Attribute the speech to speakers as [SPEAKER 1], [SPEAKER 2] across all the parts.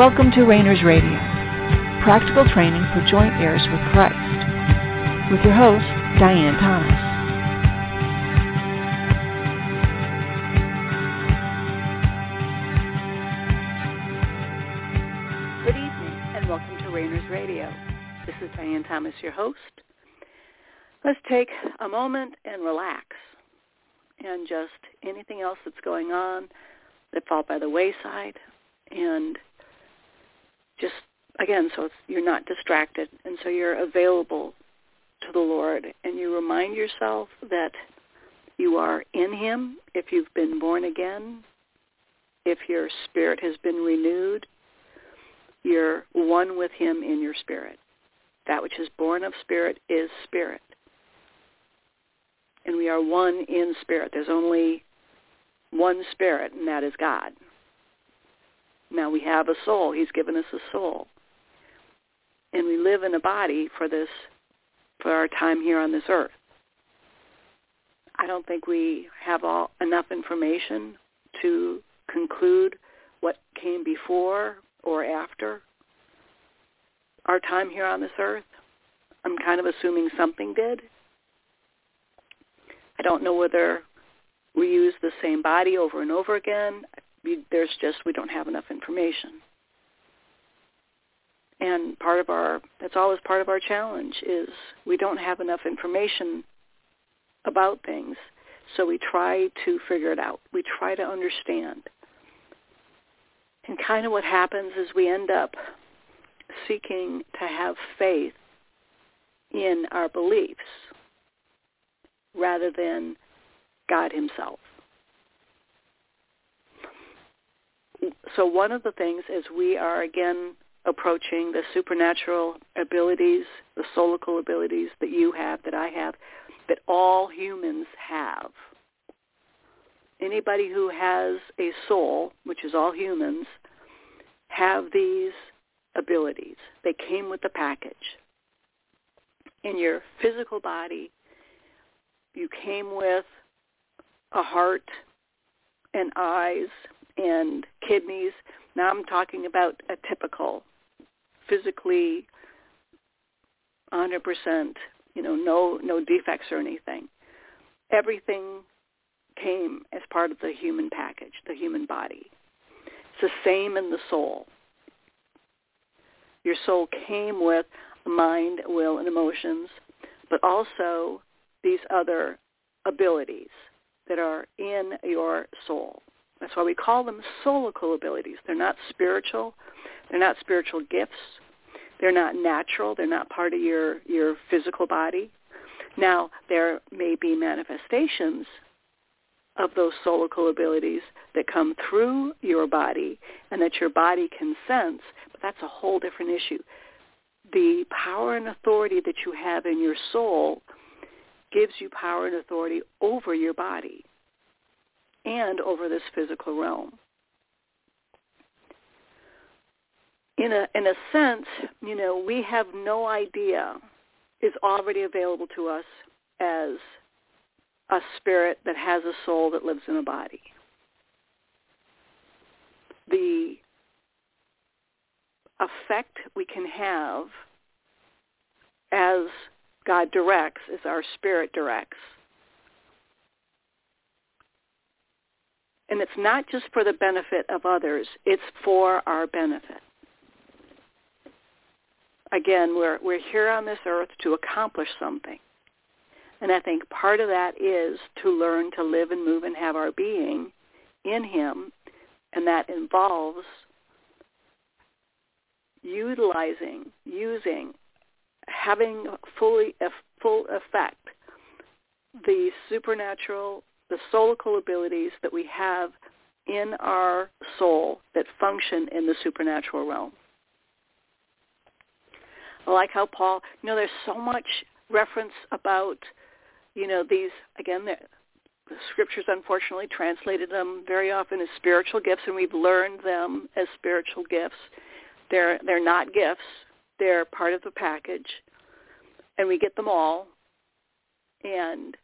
[SPEAKER 1] Welcome to Rainers Radio, practical training for joint heirs with Christ, with your host, Diane Thomas.
[SPEAKER 2] Good evening and welcome to Rainers Radio. This is Diane Thomas, your host. Let's take a moment and relax and just anything else that's going on that fall by the wayside and just again so you're not distracted and so you're available to the Lord and you remind yourself that you are in him if you've been born again if your spirit has been renewed you're one with him in your spirit. That which is born of spirit is spirit. And we are one in spirit. There's only one spirit and that is God now we have a soul. He's given us a soul. And we live in a body for this, for our time here on this earth. I don't think we have all, enough information to conclude what came before or after our time here on this earth. I'm kind of assuming something did. I don't know whether we use the same body over and over again we, there's just we don't have enough information. And part of our that's always part of our challenge is we don't have enough information about things, so we try to figure it out. We try to understand. And kind of what happens is we end up seeking to have faith in our beliefs rather than God himself. So one of the things is we are again approaching the supernatural abilities, the soulical abilities that you have, that I have, that all humans have. Anybody who has a soul, which is all humans, have these abilities. They came with the package. In your physical body, you came with a heart and eyes and kidneys. Now I'm talking about a typical, physically 100%, you know, no no defects or anything. Everything came as part of the human package, the human body. It's the same in the soul. Your soul came with mind, will, and emotions, but also these other abilities that are in your soul. That's why we call them soulical abilities. They're not spiritual. They're not spiritual gifts. They're not natural. They're not part of your, your physical body. Now, there may be manifestations of those soulical abilities that come through your body and that your body can sense, but that's a whole different issue. The power and authority that you have in your soul gives you power and authority over your body and over this physical realm. In a, in a sense, you know, we have no idea is already available to us as a spirit that has a soul that lives in a body. The effect we can have as God directs, as our spirit directs, And it's not just for the benefit of others, it's for our benefit. Again, we're, we're here on this earth to accomplish something. And I think part of that is to learn to live and move and have our being in him, and that involves utilizing, using, having fully a full effect the supernatural the soulical abilities that we have in our soul that function in the supernatural realm. I like how Paul, you know, there's so much reference about, you know, these, again, the, the scriptures unfortunately translated them very often as spiritual gifts, and we've learned them as spiritual gifts. They're, they're not gifts. They're part of the package, and we get them all. And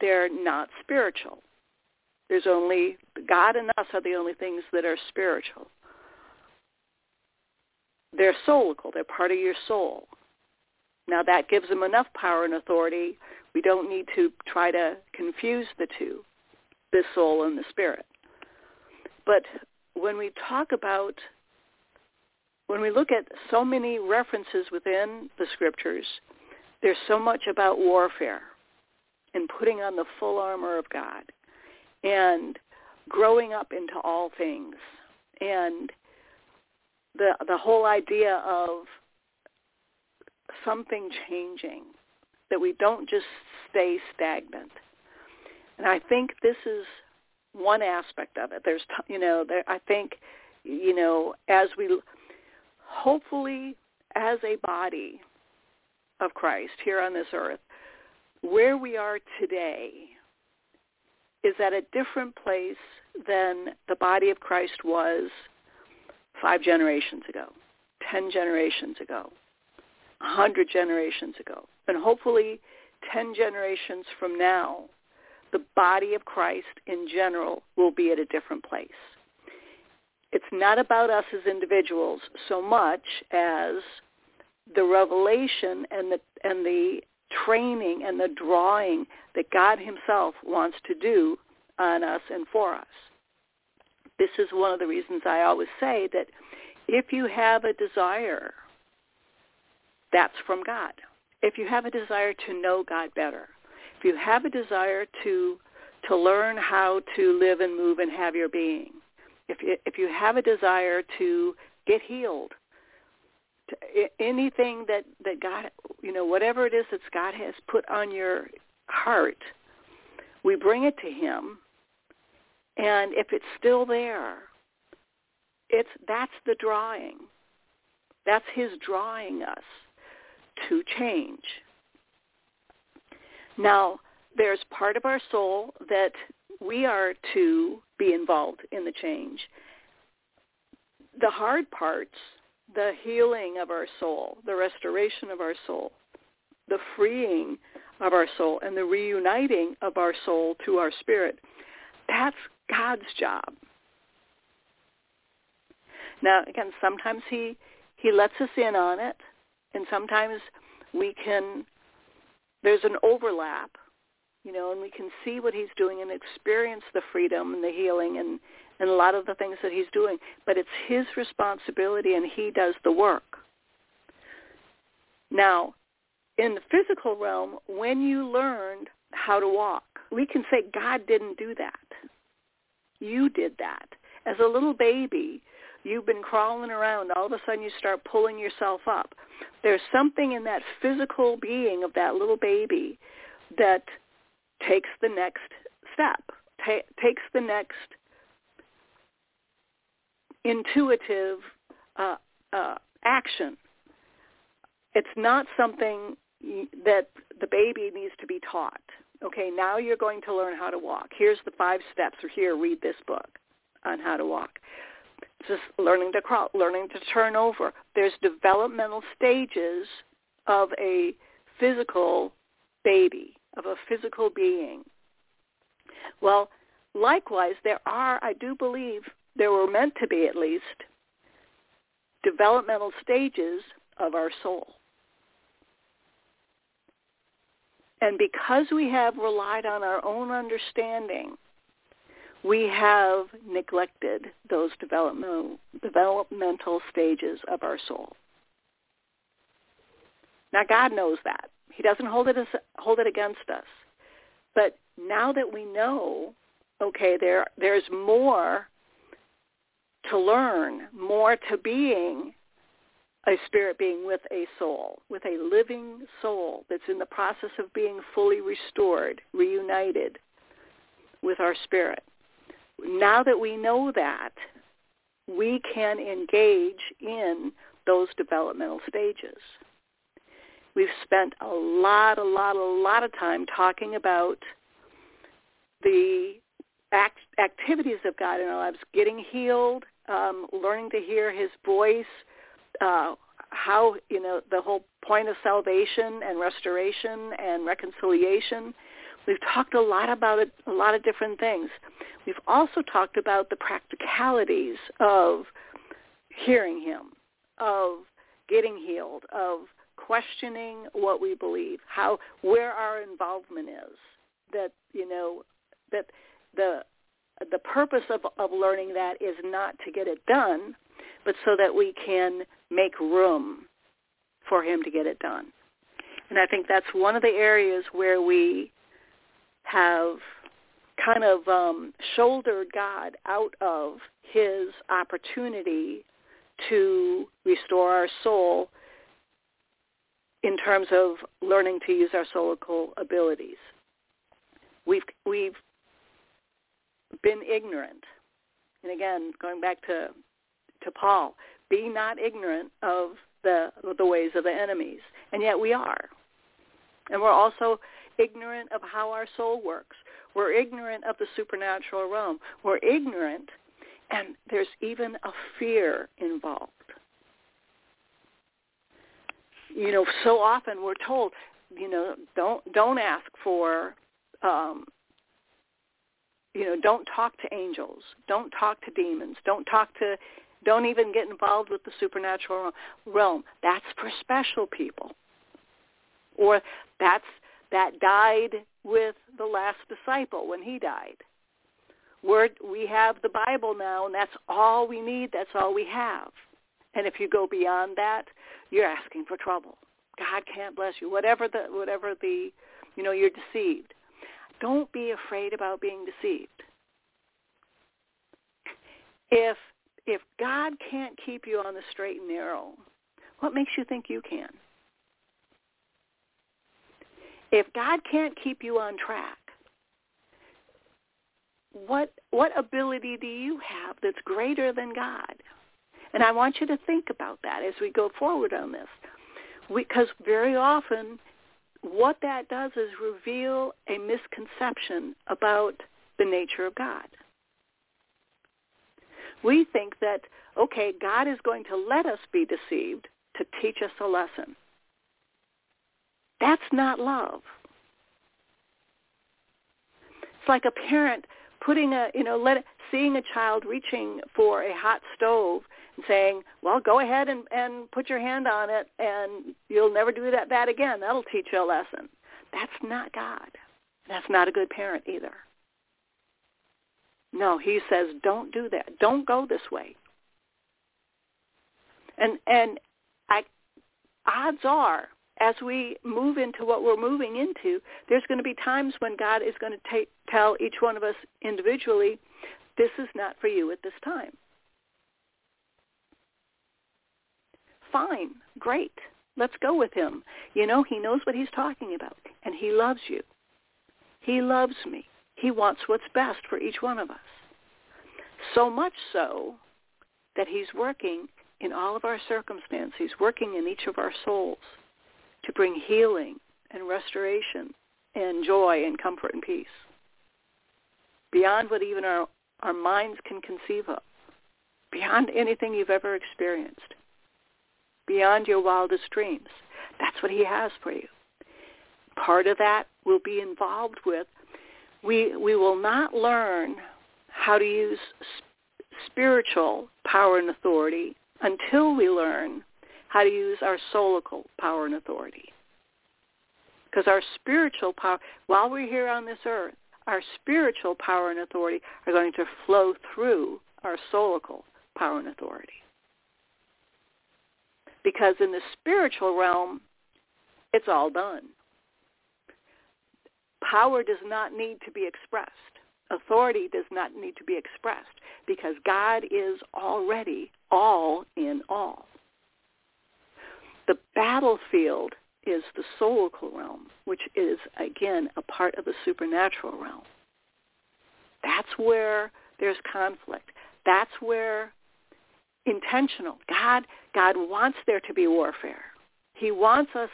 [SPEAKER 2] they're not spiritual. There's only God and us are the only things that are spiritual. they're soulical. They're part of your soul. Now that gives them enough power and authority. We don't need to try to confuse the two, the soul and the spirit. But when we talk about, when we look at so many references within the scriptures, there's so much about warfare and putting on the full armor of God and growing up into all things. And the the whole idea of something changing that we don't just stay stagnant. And i think this is one aspect of it. There's you know there i think you know as we hopefully as a body of Christ here on this earth where we are today is at a different place than the body of Christ was five generations ago, ten generations ago, a hundred generations ago. And hopefully ten generations from now, the body of Christ in general will be at a different place. It's not about us as individuals so much as the revelation and the and the training and the drawing that God himself wants to do on us and for us. This is one of the reasons I always say that if you have a desire, that's from God. If you have a desire to know God better, if you have a desire to to learn how to live and move and have your being, if you, if you have a desire to get healed, anything that that God, you know, whatever it is that God has put on your heart, we bring it to Him, and if it's still there, it's that's the drawing. That's His drawing us to change. Now, there's part of our soul that we are to be involved in the change. The hard parts the healing of our soul, the restoration of our soul, the freeing of our soul, and the reuniting of our soul to our spirit. That's God's job. Now, again, sometimes he he lets us in on it, and sometimes we can. There's an overlap, you know, and we can see what he's doing and experience the freedom and the healing and and a lot of the things that he's doing. But it's his responsibility and he does the work. Now, in the physical realm, when you learned how to walk, we can say God didn't do that. You did that. As a little baby, you've been crawling around. All of a sudden you start pulling yourself up. There's something in that physical being of that little baby that takes the next step, ta- takes the next intuitive uh, uh, action. It's not something that the baby needs to be taught. Okay, now you're going to learn how to walk. Here's the five steps, or here, read this book on how to walk. Just learning to crawl, learning to turn over. There's developmental stages of a physical baby, of a physical being. Well, likewise, there are, I do believe, there were meant to be at least developmental stages of our soul. And because we have relied on our own understanding, we have neglected those developmental, developmental stages of our soul. Now God knows that. He doesn't hold it, as, hold it against us. But now that we know, okay, there, there's more to learn more to being a spirit being with a soul, with a living soul that's in the process of being fully restored, reunited with our spirit. Now that we know that, we can engage in those developmental stages. We've spent a lot, a lot, a lot of time talking about the act- activities of God in our lives, getting healed, um, learning to hear his voice, uh, how, you know, the whole point of salvation and restoration and reconciliation. We've talked a lot about it, a lot of different things. We've also talked about the practicalities of hearing him, of getting healed, of questioning what we believe, how where our involvement is. That you know that the the purpose of, of learning that is not to get it done, but so that we can make room for him to get it done. And I think that's one of the areas where we have kind of um, shouldered God out of his opportunity to restore our soul in terms of learning to use our soulical abilities. We've we've been ignorant. And again, going back to to Paul, be not ignorant of the the ways of the enemies. And yet we are. And we're also ignorant of how our soul works. We're ignorant of the supernatural realm. We're ignorant and there's even a fear involved. You know, so often we're told, you know, don't don't ask for um you know, don't talk to angels, don't talk to demons, don't talk to don't even get involved with the supernatural realm. That's for special people. Or that's that died with the last disciple when he died. We're, we have the Bible now, and that's all we need. That's all we have. And if you go beyond that, you're asking for trouble. God can't bless you. Whatever the whatever the you know you're deceived. Don't be afraid about being deceived. If if God can't keep you on the straight and narrow, what makes you think you can? If God can't keep you on track, what what ability do you have that's greater than God? And I want you to think about that as we go forward on this. Because very often what that does is reveal a misconception about the nature of God. We think that, okay, God is going to let us be deceived to teach us a lesson. That's not love. It's like a parent putting a, you know, let seeing a child reaching for a hot stove and saying, well, go ahead and, and put your hand on it and you'll never do that, that again. That'll teach you a lesson. That's not God. That's not a good parent either. No, he says, don't do that. Don't go this way. And and I, odds are, as we move into what we're moving into, there's going to be times when God is going to take, tell each one of us individually, this is not for you at this time. Fine, great. Let's go with him. You know, he knows what he's talking about, and he loves you. He loves me. He wants what's best for each one of us. So much so that he's working in all of our circumstances. Working in each of our souls to bring healing and restoration and joy and comfort and peace beyond what even our, our minds can conceive of, beyond anything you've ever experienced, beyond your wildest dreams. That's what he has for you. Part of that will be involved with we we will not learn how to use spiritual power and authority until we learn how to use our soulical power and authority. Because our spiritual power, while we're here on this earth, our spiritual power and authority are going to flow through our soulical power and authority. Because in the spiritual realm, it's all done. Power does not need to be expressed. Authority does not need to be expressed because God is already all in all. The battlefield is the soulical realm, which is, again, a part of the supernatural realm. That's where there's conflict. That's where intentional. God, God wants there to be warfare. He wants us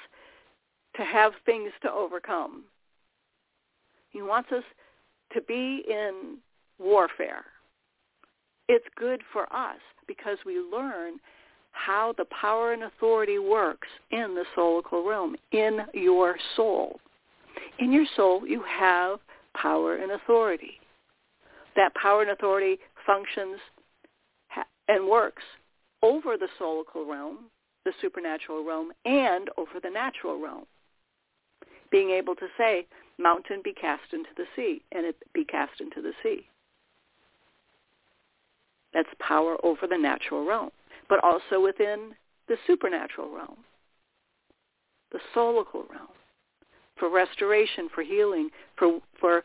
[SPEAKER 2] to have things to overcome. He wants us to be in warfare. It's good for us because we learn how the power and authority works in the soulical realm, in your soul. In your soul, you have power and authority. That power and authority functions and works over the soulical realm, the supernatural realm, and over the natural realm. Being able to say, mountain be cast into the sea, and it be cast into the sea. That's power over the natural realm, but also within the supernatural realm, the soulical realm, for restoration, for healing, for, for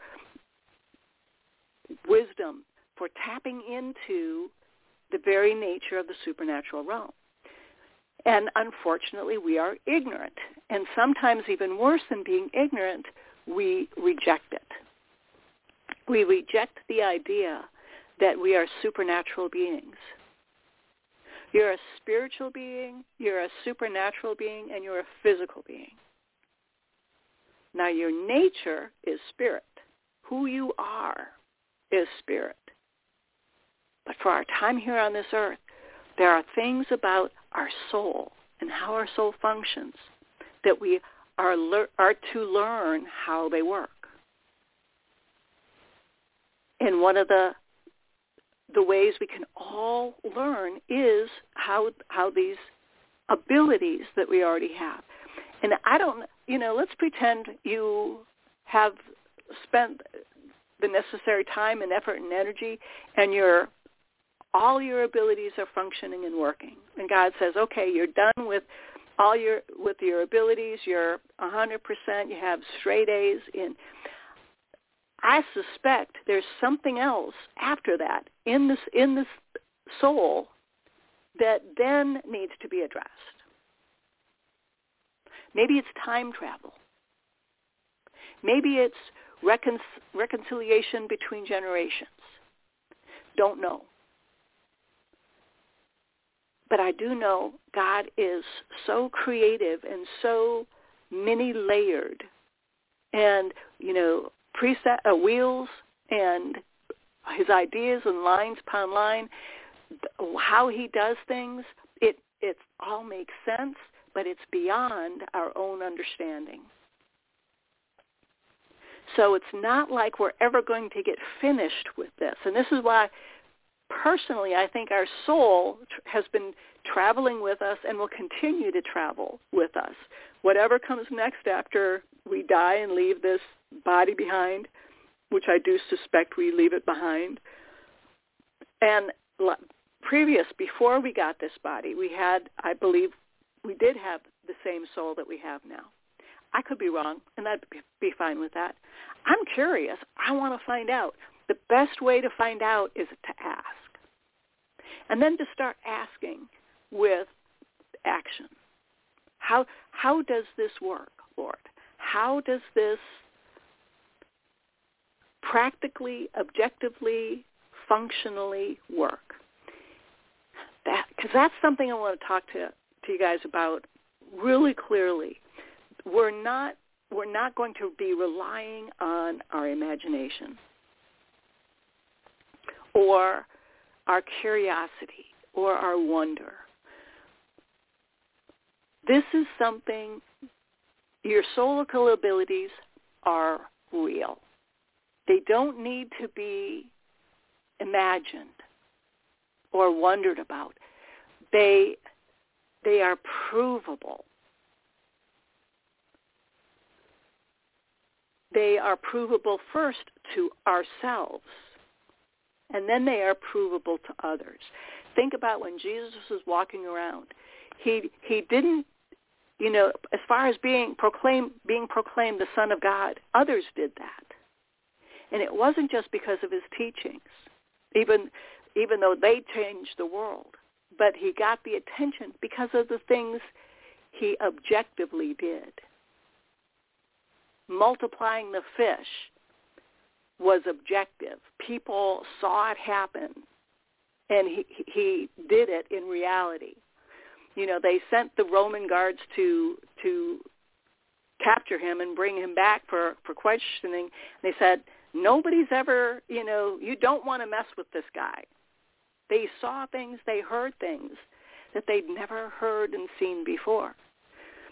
[SPEAKER 2] wisdom, for tapping into the very nature of the supernatural realm. And unfortunately, we are ignorant. And sometimes even worse than being ignorant, we reject it. We reject the idea that we are supernatural beings. You're a spiritual being, you're a supernatural being, and you're a physical being. Now your nature is spirit. Who you are is spirit. But for our time here on this earth, there are things about our soul and how our soul functions that we are, le- are to learn how they work. And one of the the ways we can all learn is how how these abilities that we already have. And I don't, you know, let's pretend you have spent the necessary time and effort and energy and your all your abilities are functioning and working. And God says, "Okay, you're done with all your with your abilities. You're 100%. You have straight A's in I suspect there's something else after that in this in this soul that then needs to be addressed. Maybe it's time travel. Maybe it's recon- reconciliation between generations. Don't know. But I do know God is so creative and so many layered. And, you know, preset uh, wheels and his ideas and lines upon line, how he does things, it it all makes sense, but it's beyond our own understanding. So it's not like we're ever going to get finished with this. And this is why personally I think our soul has been traveling with us and will continue to travel with us. Whatever comes next after we die and leave this body behind, which I do suspect we leave it behind. And previous, before we got this body, we had, I believe, we did have the same soul that we have now. I could be wrong, and I'd be fine with that. I'm curious. I want to find out. The best way to find out is to ask. And then to start asking with action. How, how does this work, Lord? How does this practically, objectively, functionally work. That because that's something I want to talk to to you guys about really clearly. We're not we're not going to be relying on our imagination or our curiosity or our wonder. This is something your soulical abilities are real. They don't need to be imagined or wondered about. They, they are provable. They are provable first to ourselves, and then they are provable to others. Think about when Jesus was walking around. He, he didn't you know, as far as being proclaimed, being proclaimed the Son of God, others did that. And it wasn't just because of his teachings, even, even though they changed the world, but he got the attention because of the things he objectively did. Multiplying the fish was objective. People saw it happen, and he, he did it in reality. You know, they sent the Roman guards to to capture him and bring him back for for questioning. They said, nobody's ever, you know, you don't want to mess with this guy. They saw things, they heard things that they'd never heard and seen before.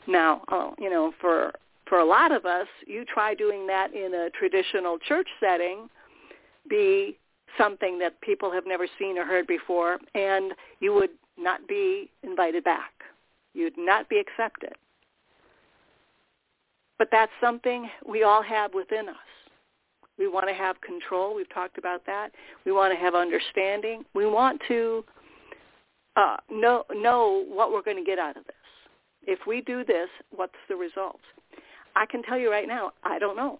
[SPEAKER 2] Now, oh, you know, for for a lot of us, you try doing that in a traditional church setting, be something that people have never seen or heard before, and you would not be invited back. You'd not be accepted. But that's something we all have within us. We want to have control. We've talked about that. We want to have understanding. We want to uh, know know what we're going to get out of this. If we do this, what's the result? I can tell you right now, I don't know.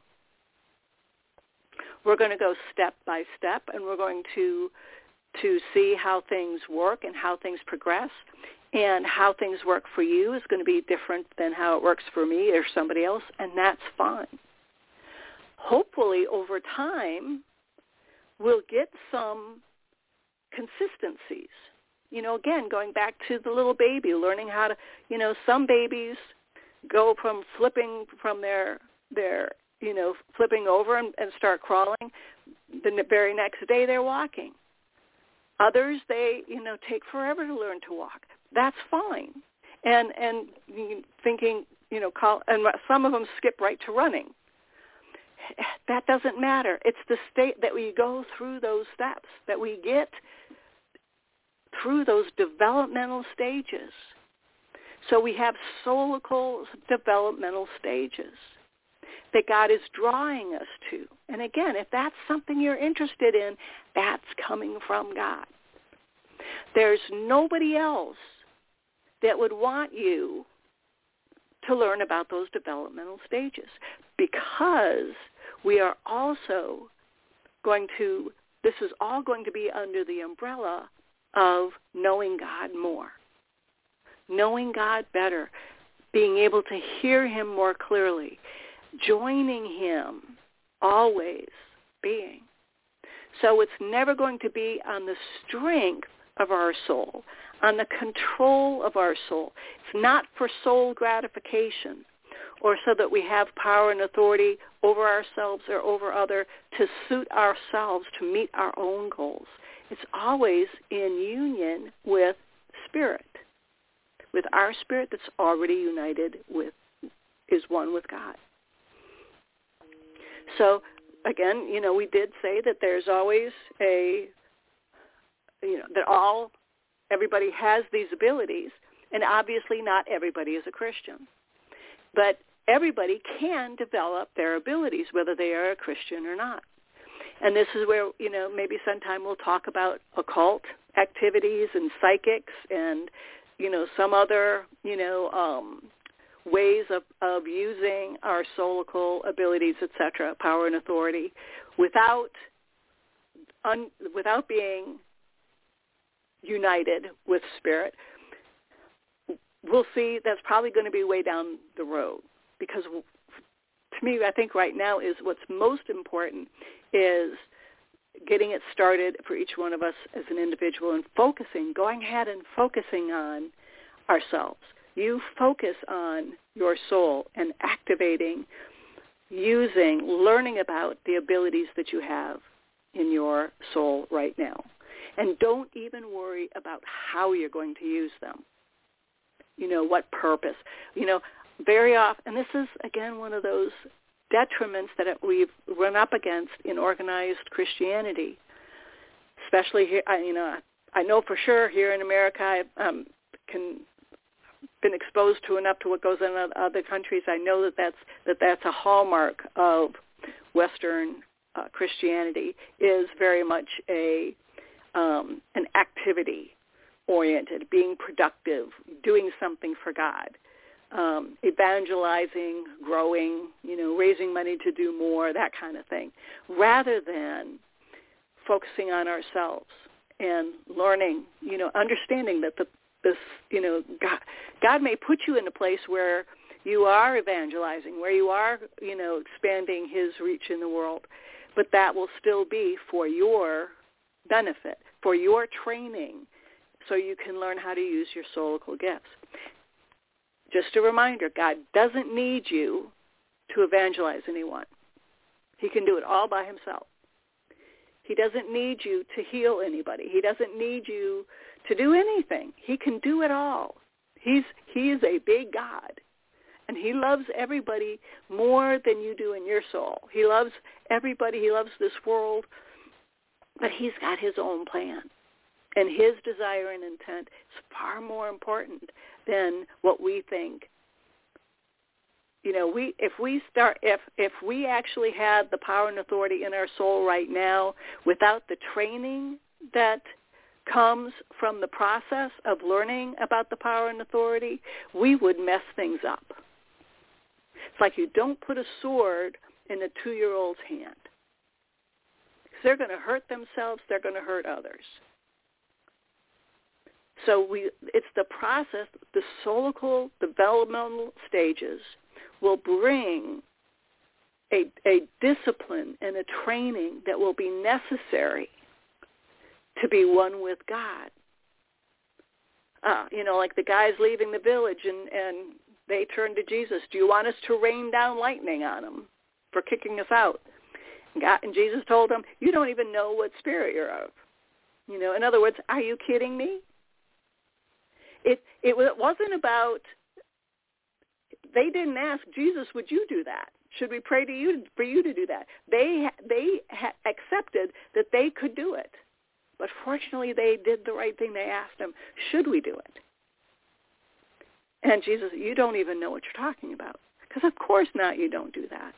[SPEAKER 2] We're going to go step by step, and we're going to to see how things work and how things progress. And how things work for you is going to be different than how it works for me or somebody else, and that's fine. Hopefully, over time, we'll get some consistencies. You know, again, going back to the little baby, learning how to, you know, some babies go from flipping from their their you know flipping over and, and start crawling the very next day they're walking others they you know take forever to learn to walk. That's fine. And and thinking you know call and some of them skip right to running. That doesn't matter. It's the state that we go through those steps that we get through those developmental stages. So we have soulical developmental stages that God is drawing us to. And again, if that's something you're interested in, that's coming from God. There's nobody else that would want you to learn about those developmental stages because we are also going to, this is all going to be under the umbrella of knowing God more knowing God better, being able to hear him more clearly, joining him, always being. So it's never going to be on the strength of our soul, on the control of our soul. It's not for soul gratification or so that we have power and authority over ourselves or over other to suit ourselves to meet our own goals. It's always in union with spirit with our spirit that's already united with, is one with God. So again, you know, we did say that there's always a, you know, that all, everybody has these abilities, and obviously not everybody is a Christian. But everybody can develop their abilities, whether they are a Christian or not. And this is where, you know, maybe sometime we'll talk about occult activities and psychics and you know, some other, you know, um, ways of, of using our soulical abilities, etc., power and authority, without un, without being united with spirit, we'll see that's probably going to be way down the road because to me, I think right now is what's most important is getting it started for each one of us as an individual and focusing, going ahead and focusing on ourselves. You focus on your soul and activating, using, learning about the abilities that you have in your soul right now. And don't even worry about how you're going to use them. You know, what purpose. You know, very often, and this is, again, one of those detriments that we've run up against in organized Christianity, especially here. You know, I know for sure here in America, I um, can been exposed to enough to what goes on in other countries. I know that that's that that's a hallmark of Western uh, Christianity is very much a um, an activity oriented, being productive, doing something for God um, evangelizing, growing, you know, raising money to do more, that kind of thing, rather than focusing on ourselves and learning, you know, understanding that the this, you know, God, God may put you in a place where you are evangelizing, where you are, you know, expanding his reach in the world, but that will still be for your benefit, for your training, so you can learn how to use your soulical gifts. Just a reminder, God doesn't need you to evangelize anyone. He can do it all by himself. He doesn't need you to heal anybody. He doesn't need you to do anything. He can do it all. He's he is a big God. And he loves everybody more than you do in your soul. He loves everybody. He loves this world. But he's got his own plan. and his desire and intent is far more important than what we think you know we if we start if if we actually had the power and authority in our soul right now without the training that comes from the process of learning about the power and authority we would mess things up. It's like you don't put a sword in a two-year-old's hand. They're going to hurt themselves they're going to hurt others. So we it's the process the soulical developmental stages will bring a, a discipline and a training that will be necessary to be one with God. Uh, you know, like the guys leaving the village and, and they turn to Jesus. Do you want us to rain down lightning on them for kicking us out? And, God, and Jesus told them, you don't even know what spirit you're of. You know, in other words, are you kidding me? It it wasn't about they didn't ask Jesus, would you do that? Should we pray to you for you to do that? They they accepted that they could do it, but fortunately they did the right thing. They asked him, should we do it? And Jesus, you don't even know what you're talking about, because of course not. You don't do that.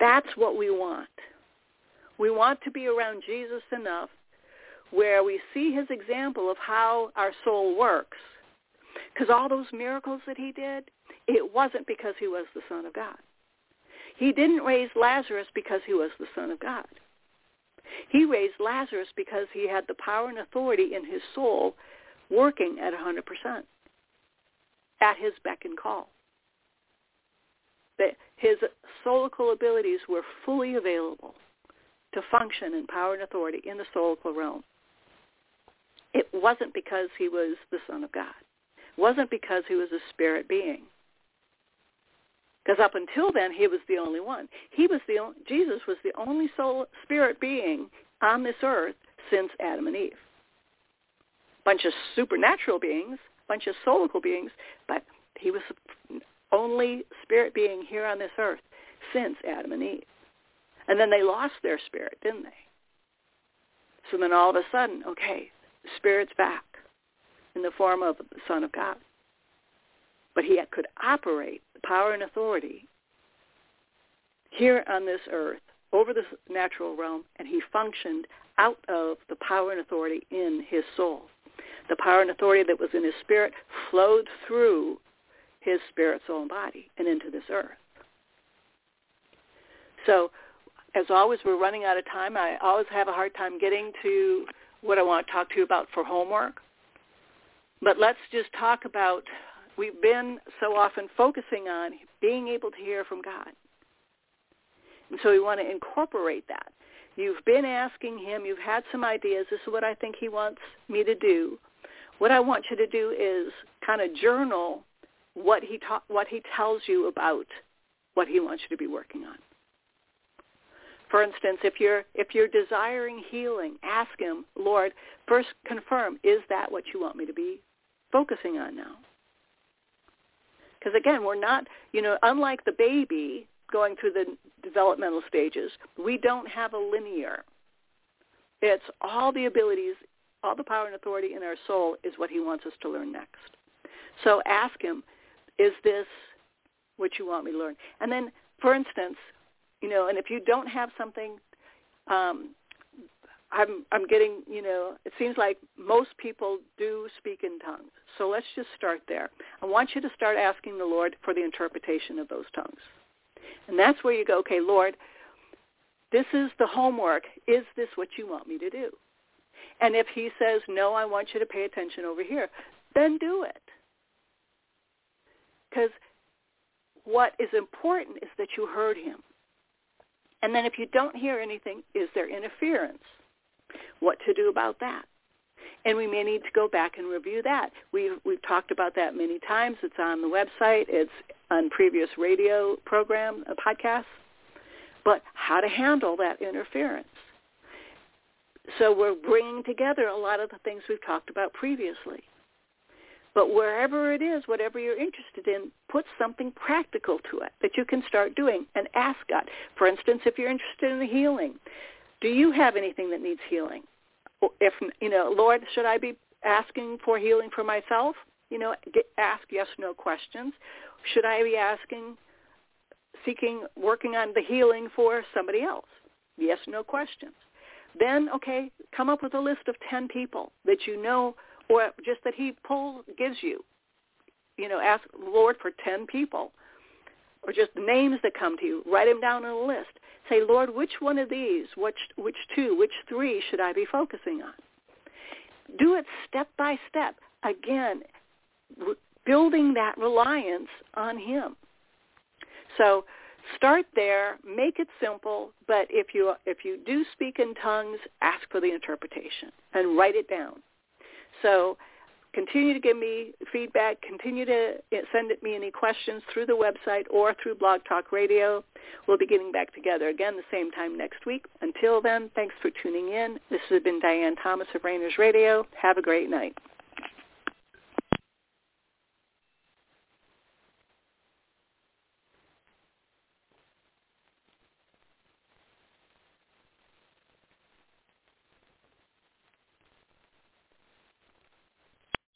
[SPEAKER 2] That's what we want. We want to be around Jesus enough where we see his example of how our soul works because all those miracles that he did, it wasn't because he was the Son of God. He didn't raise Lazarus because he was the Son of God. He raised Lazarus because he had the power and authority in his soul working at 100% at his beck and call. That his soulical abilities were fully available to function in power and authority in the soulical realm. It wasn't because he was the Son of God It wasn't because he was a spirit being. Because up until then, he was the only one. He was the only, Jesus was the only soul spirit being on this earth since Adam and Eve. Bunch of supernatural beings, bunch of soulical beings, but he was only spirit being here on this earth since Adam and Eve. And then they lost their spirit, didn't they? So then all of a sudden, okay, spirit's back in the form of the Son of God. But he could operate power and authority here on this earth over the natural realm, and he functioned out of the power and authority in his soul. The power and authority that was in his spirit flowed through his spirit, soul, and body and into this earth. So as always, we're running out of time. I always have a hard time getting to what I want to talk to you about for homework. But let's just talk about, we've been so often focusing on being able to hear from God. And so we want to incorporate that. You've been asking him, you've had some ideas, this is what I think he wants me to do. What I want you to do is kind of journal what he ta- what he tells you about what he wants you to be working on. For instance, if you're if you're desiring healing, ask him, Lord, first confirm, is that what you want me to be focusing on now. Because again, we're not, you know, unlike the baby going through the developmental stages, we don't have a linear. It's all the abilities, all the power and authority in our soul is what he wants us to learn next. So ask him, is this what you want me to learn? And then, for instance, you know, and if you don't have something um, I'm I'm getting you know it seems like most people do speak in tongues. So let's just start there. I want you to start asking the Lord for the interpretation of those tongues. And that's where you go, okay, Lord, this is the homework. Is this what you want me to do? And if he says, no, I want you to pay attention over here, then do it. Because what is important is that you heard him. And then if you don't hear anything, is there interference? What to do about that? And we may need to go back and review that. We've, we've talked about that many times. It's on the website. It's on previous radio program uh, podcasts. But how to handle that interference. So we're bringing together a lot of the things we've talked about previously. But wherever it is, whatever you're interested in, put something practical to it that you can start doing and ask God. For instance, if you're interested in healing, Do you have anything that needs healing? If you know, Lord, should I be asking for healing for myself? You know, get, ask yes no questions. Should I be asking, seeking, working on the healing for somebody else? Yes no questions. Then, okay, come up with a list of 10 people that you know or just that he pulls, gives you. You know, ask Lord for 10 people or just names that come to you. Write them down on a list. Say, Lord, which one of these, which, which two, which three should I be focusing on? Do it step by step. Again, re- building that reliance on him. So start there, make it simple, but if you if you do speak in tongues, ask for the interpretation and write it down. So continue to give me feedback. Continue to send me any questions through the website or through Blog Talk Radio. We'll be getting back together again the same time next week. Until then, thanks for tuning in. This has been Diane Thomas of Rainers Radio. Have a great night.